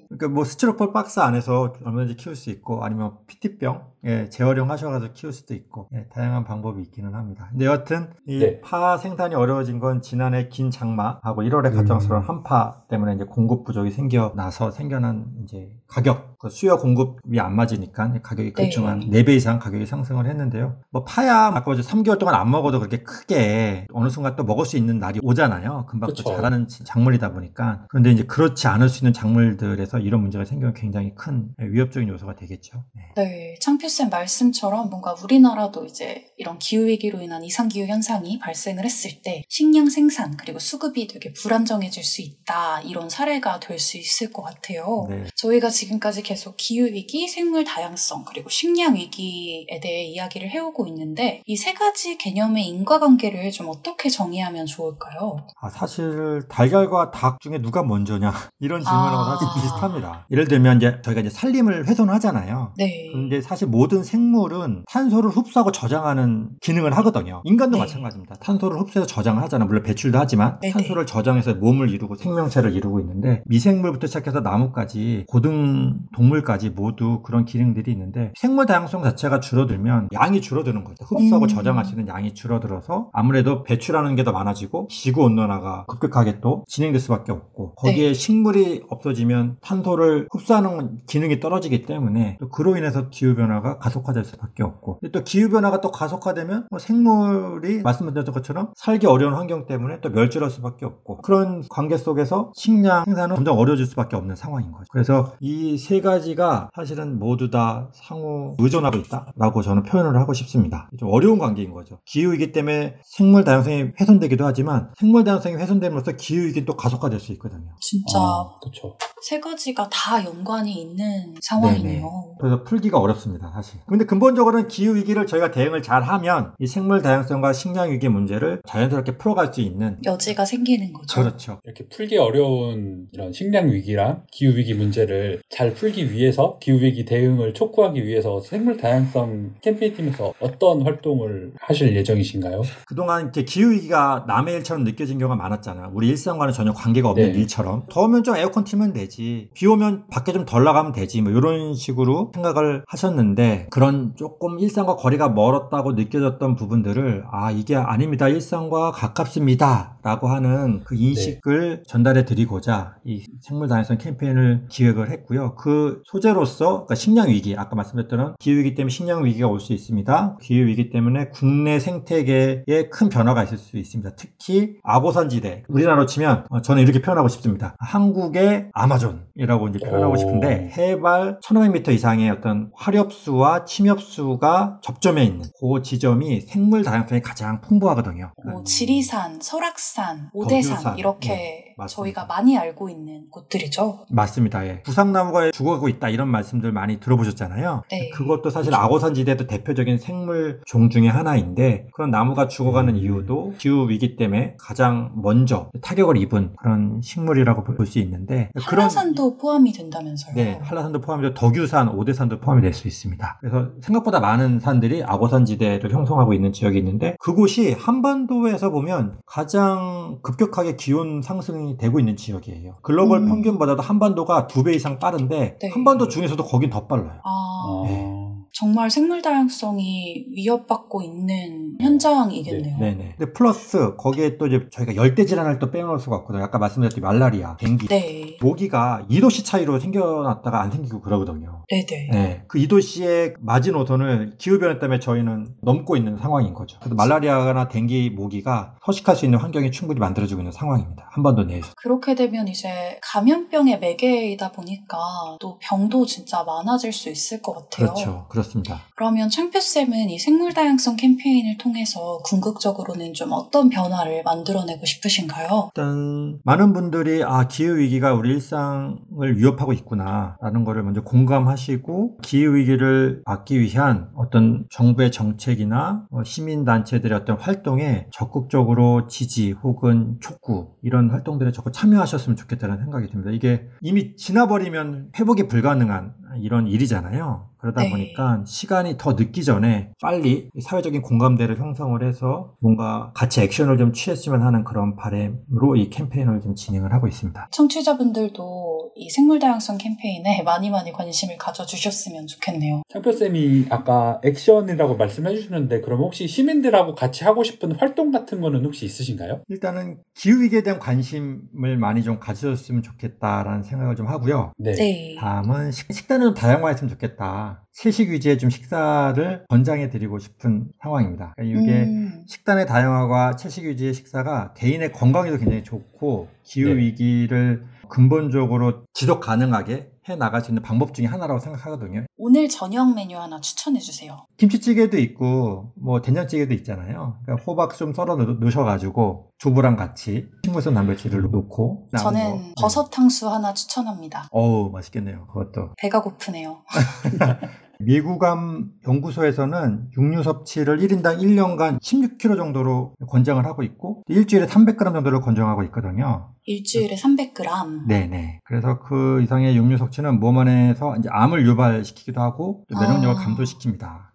그러니까 뭐 스티로폴 박스 안에서 얼마든지 키울 수 있고 아니면 PT병 예, 재활용하셔가지고 키울 수도 있고 예, 다양한 방법이 있기는 합니다. 근데 여하튼 이 네. 파 생산이 어려워진 건 지난해 긴 장마하고 1월에 갑작스러운 음. 한파 때문에 이제 공급 부족이 생겨나서 생겨난 이제 가격 그 수요 공급이 안 맞으니까 가격이 네. 급증한 4배 이상 가격이 상승을 했는데요. 뭐 파야 아까 이제 3개월 동안 안 먹어도 그렇게 크게 어느 순간 또 먹을 수 있는 날이 오잖아요. 금방 또 그쵸. 자라는 작물이다 보니까 그런데 이제 그렇지 않을 수 있는 작물들에서 이런 문제가 생기면 굉장히 큰 위협적인 요소가 되겠죠. 네. 네, 창표쌤 말씀처럼 뭔가 우리나라도 이제 이런 기후위기로 인한 이상기후 현상이 발생을 했을 때 식량 생산 그리고 수급이 되게 불안정해질 수 있다 이런 사례가 될 수 있을 것 같아요. 네. 저희가 지금까지 계속 기후위기, 생물 다양성, 그리고 식량위기에 대해 이야기를 해오고 있는데 이 세 가지 개념의 인과관계를 좀 어떻게 정의하면 좋을까요? 아, 사실 달걀과 닭 중에 누가 먼저냐 [laughs] 이런 질문하고 아. 사실 비슷합니다. 예를 들면 이제 저희가 이제 살림을 훼손하잖아요. 네. 근데 사실 모든 생물은 탄소를 흡수하고 저장하는 기능을 하거든요. 인간도 네. 마찬가지입니다. 탄소를 흡수해서 저장을 하잖아요. 물론 배출도 하지만 네네. 탄소를 저장해서 몸을 이루고 생명체를 이루고 있는데 미생물부터 시작해서 나무까지 고등 동물까지 모두 그런 기능들이 있는데 생물 다양성 자체가 줄어들면 양이 줄어드는 거죠. 흡수하고 음. 저장할 수 있는 양이 줄어들어서 아무래도 배출하는 게 더 많아지고 지구 온난화가 급격하게 또 진행될 수밖에 없고 거기에 식물이 없어지면 탄소를 흡수하는 기능이 떨어지기 때문에 또 그로 인해서 기후 변화가 가속화될 수밖에 없고 또 기후 변화가 또 가속화되면 뭐 생물이 말씀드렸던 것처럼 살기 어려운 환경 때문에 또 멸절할 수밖에 없고 그런 관계 속에서 식량 생산은 점점 어려워질 수밖에 없는 상황인 거죠. 그래서 이세 가지가 사실은 모두 다 상호 의존하고 있다라고 저는 표현을 하고 싶습니다. 좀 어려운 관계인 거죠. 기후이기 때문에 생물 다양성이 훼손되기도 하지만 생물 다양성이 훼손됨으로써 기후이기 또 가속화될 수 있거든요. 진짜 아, 그렇죠. 세 가지가 다 연관이 있는 상황이네요. 그래서 풀기가 어렵습니다, 사실. 근데 근본적으로는 기후 위기를 저희가 대응을 잘 하면 이 생물 다양성과 식량 위기 문제를 자연스럽게 풀어갈 수 있는 여지가 생기는 거죠. 그렇죠. 이렇게 풀기 어려운 이런 식량 위기랑 기후 위기 문제를 잘 풀기 위해서 기후 위기 대응을 촉구하기 위해서 생물 다양성 캠페인 팀에서 어떤 활동을 하실 예정이신가요? 그동안 이렇게 기후위기가 남의 일처럼 느껴진 경우가 많았잖아요. 우리 일상과는 전혀 관계가 없는 네. 일처럼. 더우면 좀 에어컨 틀면 되지. 비 오면 밖에 좀 덜 나가면 되지. 뭐 이런 식으로 생각을 하셨는데 그런 조금 일상과 거리가 멀었다고 느껴졌던 부분들을 아, 이게 아닙니다. 일상과 가깝습니다. 라고 하는 그 인식을 전달해 드리고자 이 생물 다양성 캠페인을 기획을 했고요. 그 소재로서 그러니까 식량 위기, 아까 말씀드렸던 기후 위기 때문에 식량 위기가 올 수 있습니다. 기후 위기 때문에 국내 생태계에 큰 변화가 있을 수 있습니다. 특히 아고산지대, 우리나라로 치면 어, 저는 이렇게 표현하고 싶습니다. 한국의 아마존이라고 이제 표현하고 오. 싶은데 해발 1500m 이상의 어떤 화렵수와 침엽수가 접점에 있는 그 지점이 생물 다양성이 가장 풍부하거든요. 뭐 지리산, 설악산, 오대산 덕유산. 이렇게 네. 저희가 많이 알고 있는 곳들이죠. 맞습니다. 예. 부상나무가 죽어 가고 있다 이런 말씀들 많이 들어보셨잖아요. 네. 그것도 사실 악어산지대도 대표적인 생물 종 중에 하나인데 그런 나무가 죽어가는 음. 이유도 기후 위기 때문에 가장 먼저 타격을 입은 그런 식물이라고 볼 수 있는데 한라산도 포함이 된다면서요. 네, 한라산도 포함해서 덕유산, 오대산도 포함이 될 수 있습니다. 그래서 생각보다 많은 산들이 악어산지대를 형성하고 있는 지역이 있는데 그곳이 한반도에서 보면 가장 급격하게 기온 상승이 되고 있는 지역이에요. 글로벌 음. 평균보다도 한반도가 두 배 이상 빠른데 네. 한반도 중에서도 거긴 더 빨라요. 아, 어, 네. 정말 생물 다양성이 위협받고 있는 현장이겠네요. 네 네. 근데 플러스 거기에 또 이제 저희가 열대 질환을 또 빼놓을 수가 없거든요. 아까 말씀드렸듯이 말라리아, 댕기. 네. 모기가 2도씨 차이로 생겨났다가 안 생기고 그러거든요. 네 네. 네. 그 2도씨의 마지노선을 기후 변화 때문에 저희는 넘고 있는 상황인 거죠. 그래서 말라리아나 댕기 모기가 서식할 수 있는 환경이 충분히 만들어지고 있는 상황입니다. 한반도 내에서. 그렇게 되면 이제 감염병의 매개이다 보니까 또 병도 진짜 많아질 수 있을 것 같아요. 그렇죠. 그렇습니다. 그러면 창표쌤은 이 생물 다양성 캠페인을 통해서 궁극적으로는 좀 어떤 변화를 만들어내고 싶으신가요? 일단 많은 분들이 아 기후 위기가 우리 일상을 위협하고 있구나라는 거를 먼저 공감하시고 기후 위기를 막기 위한 어떤 정부의 정책이나 어, 시민 단체들의 어떤 활동에 적극적으로 지지 혹은 촉구 이런 활동들에 적극 참여하셨으면 좋겠다는 생각이 듭니다. 이게 이미 지나버리면 회복이 불가능한 이런 일이잖아요. 그러다 네. 보니까 시간이 더 늦기 전에 빨리 사회적인 공감대를 형성을 해서 뭔가 같이 액션을 좀 취했으면 하는 그런 바람으로 이 캠페인을 좀 진행을 하고 있습니다. 청취자분들도 이 생물 다양성 캠페인에 [laughs] 많이 많이 관심을 가져주셨으면 좋겠네요. 창표쌤이 아까 액션이라고 말씀해 주셨는데 그럼 혹시 시민들하고 같이 하고 싶은 활동 같은 거는 혹시 있으신가요? 일단은 기후위기에 대한 관심을 많이 좀 가져줬으면 좋겠다라는 생각을 좀 하고요. 네. 네. 다음은 식, 식단을 좀 다양화했으면 좋겠다. 채식 위주의 좀 식사를 권장해 드리고 싶은 상황입니다. 그러니까 이게 음, 식단의 다양화와 채식 위주의 식사가 개인의 건강에도 굉장히 좋고 기후 네. 위기를 근본적으로 지속 가능하게 해 나갈 수 있는 방법 중에 하나라고 생각하거든요. 오늘 저녁 메뉴 하나 추천해 주세요. 김치찌개도 있고 뭐 된장찌개도 있잖아요. 그러니까 호박 좀 썰어 넣- 넣으셔가지고 두부랑 같이 식물성 단백질을 넣고 남은 저는 거. 네. 버섯 탕수 하나 추천합니다. 어우 맛있겠네요. 그것도 배가 고프네요. [laughs] 미국암 연구소에서는 육류 섭취를 1인당 1년간 16kg 정도로 권장을 하고 있고 일주일에 300g 정도를 권장하고 있거든요. 일주일에 300g. 네네. 그래서 그 이상의 육류 섭취는 몸 안에서 이제 암을 유발시키기도 하고 또 면역력을 아. 감소시킵니다.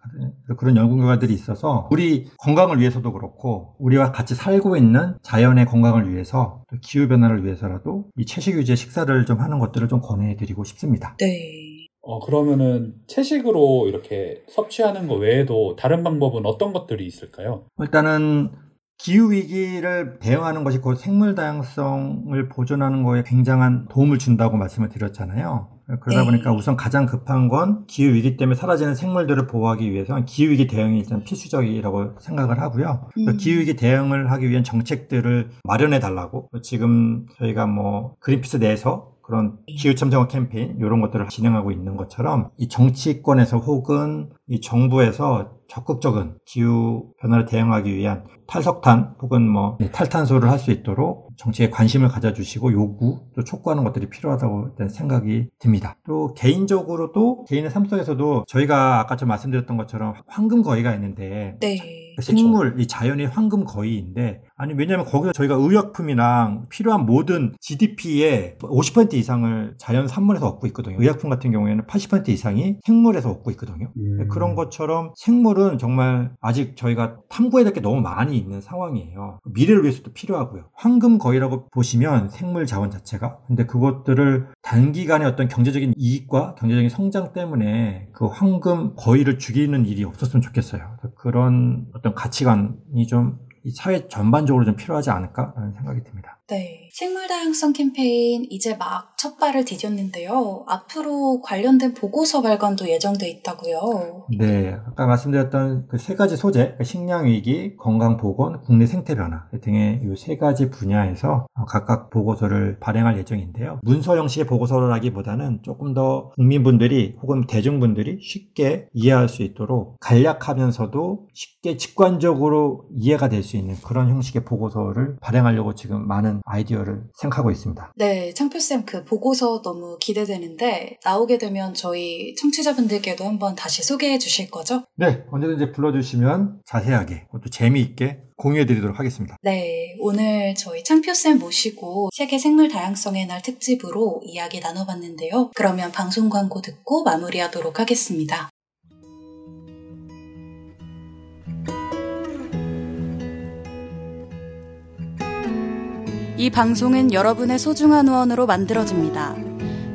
그런 연구 결과들이 있어서 우리 건강을 위해서도 그렇고 우리와 같이 살고 있는 자연의 건강을 위해서 또 기후 변화를 위해서라도 이 채식 유지의 식사를 좀 하는 것들을 좀 권해드리고 싶습니다. 네. 어, 그러면은 채식으로 이렇게 섭취하는 거 외에도 다른 방법은 어떤 것들이 있을까요? 일단은 기후 위기를 대응하는 것이 곧 생물 다양성을 보존하는 거에 굉장한 도움을 준다고 말씀을 드렸잖아요. 그러다 네. 보니까 우선 가장 급한 건 기후 위기 때문에 사라지는 생물들을 보호하기 위해서는 기후 위기 대응이 일단 필수적이라고 생각을 하고요. 그 음. 기후 위기 대응을 하기 위한 정책들을 마련해 달라고 지금 저희가 뭐 그린피스 내에서 그런 기후 참정화 캠페인 이런 것들을 진행하고 있는 것처럼 이 정치권에서 혹은 이 정부에서 적극적인 기후 변화를 대응하기 위한 탈석탄 혹은 뭐 탈탄소를 할 수 있도록 정치에 관심을 가져주시고 요구 또 촉구하는 것들이 필요하다고 일단 생각이 듭니다. 또 개인적으로도 개인의 삶 속에서도 저희가 아까 좀 말씀드렸던 것처럼 황금 거위가 있는데 네. 생물, 이 자연이 황금 거위인데, 아니, 왜냐면 거기서 저희가 의약품이랑 필요한 모든 GDP의 50% 이상을 자연 산물에서 얻고 있거든요. 의약품 같은 경우에는 80% 이상이 생물에서 얻고 있거든요. 음. 그런 것처럼 생물 은 정말 아직 저희가 탐구해야 될 게 너무 많이 있는 상황이에요. 미래를 위해서도 필요하고요. 황금 거위라고 보시면 생물 자원 자체가. 근데 그것들을 단기간에 어떤 경제적인 이익과 경제적인 성장 때문에 그 황금 거위를 죽이는 일이 없었으면 좋겠어요. 그런 어떤 가치관이 좀이 사회 전반적으로 좀 필요하지 않을까라는 생각이 듭니다. 네. 생물 다양성 캠페인 이제 막 첫 발을 디뎠는데요. 앞으로 관련된 보고서 발간도 예정돼 있다고요. 네, 아까 말씀드렸던 그 세 가지 소재, 그러니까 식량 위기, 건강 보건, 국내 생태 변화 등의 이 세 가지 분야에서 각각 보고서를 발행할 예정인데요. 문서 형식의 보고서라기보다는 조금 더 국민분들이 혹은 대중분들이 쉽게 이해할 수 있도록 간략하면서도 쉽게 직관적으로 이해가 될 수 있는 그런 형식의 보고서를 발행하려고 지금 많은 아이디어 를 생각하고 있습니다. 네, 창표쌤 그 보고서 너무 기대되는데 나오게 되면 저희 청취자분들께도 한번 다시 소개해 주실 거죠? 네, 언제든지 불러주시면 자세하게 또 재미있게 공유해 드리도록 하겠습니다. 네, 오늘 저희 창표쌤 모시고 세계 생물 다양성의 날 특집으로 이야기 나눠봤는데요. 그러면 방송 광고 듣고 마무리하도록 하겠습니다. 이 방송은 여러분의 소중한 후원으로 만들어집니다.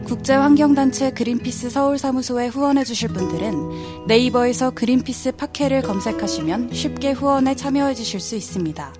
국제환경단체 그린피스 서울사무소에 후원해주실 분들은 네이버에서 그린피스 팟캐를 검색하시면 쉽게 후원에 참여해주실 수 있습니다.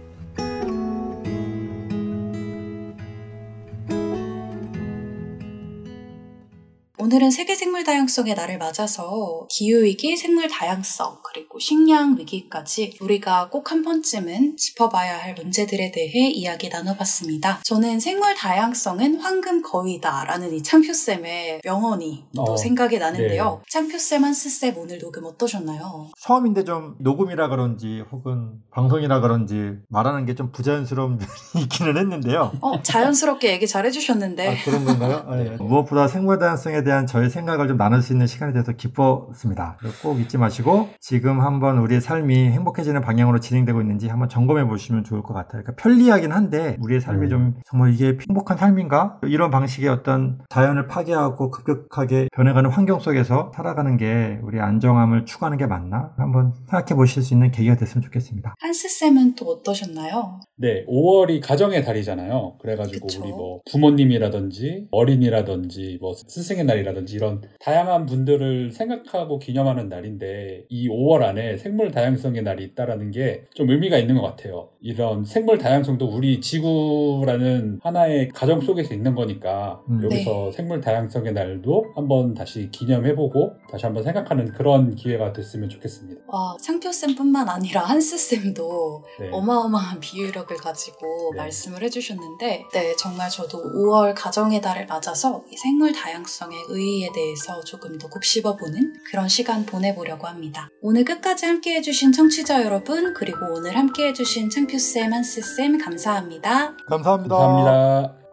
오늘은 세계 생물 다양성의 날을 맞아서 기후위기, 생물 다양성, 그리고 식량 위기까지 우리가 꼭 한 번쯤은 짚어봐야 할 문제들에 대해 이야기 나눠봤습니다. 저는 생물 다양성은 황금 거위다 라는 이 창표쌤의 명언이 또 어, 생각이 나는데요. 창표쌤, 한스쌤 오늘 녹음 어떠셨나요? 처음인데 좀 녹음이라 그런지 혹은 방송이라 그런지 말하는 게 좀 부자연스러운 [laughs] 면이 있기는 했는데요. 어, 자연스럽게 얘기 잘 해주셨는데. 아, 그런 건가요? 아, 예. 무엇보다 생물 다양성에 대한 저의 생각을 좀 나눌 수 있는 시간이 돼서 기뻤습니다. 꼭 잊지 마시고 지금 한번 우리의 삶이 행복해지는 방향으로 진행되고 있는지 한번 점검해 보시면 좋을 것 같아요. 그러니까 편리하긴 한데 우리의 삶이 음. 좀 정말 이게 행복한 삶인가? 이런 방식의 어떤 자연을 파괴하고 급격하게 변해가는 환경 속에서 살아가는 게 우리 안정함을 추구하는 게 맞나? 한번 생각해 보실 수 있는 계기가 됐으면 좋겠습니다. 한스 쌤은 또 어떠셨나요? 네, 5월이 가정의 달이잖아요. 그래가지고 그쵸. 우리 뭐 부모님이라든지 어린이라든지 뭐 스승의 날 이라든지 이런 다양한 분들을 생각하고 기념하는 날인데 이 5월 안에 생물 다양성의 날이 있다라는 게 좀 의미가 있는 것 같아요. 이런 생물 다양성도 우리 지구라는 하나의 가정 속에서 있는 거니까 음. 여기서 네. 생물 다양성의 날도 한번 다시 기념해보고 다시 한번 생각하는 그런 기회가 됐으면 좋겠습니다. 와, 창표 쌤뿐만 아니라 한스 쌤도 네. 어마어마한 비유력을 가지고 네. 말씀을 해주셨는데, 네, 정말 저도 5월 가정의 달을 맞아서 이 생물 다양성의 의의에 대해서 조금 더 곱씹어보는 그런 시간 보내보려고 합니다. 오늘 끝까지 함께 해주신 청취자 여러분, 그리고 오늘 함께 해주신 창표쌤, 한스쌤, 감사합니다. 감사합니다. 감사합니다.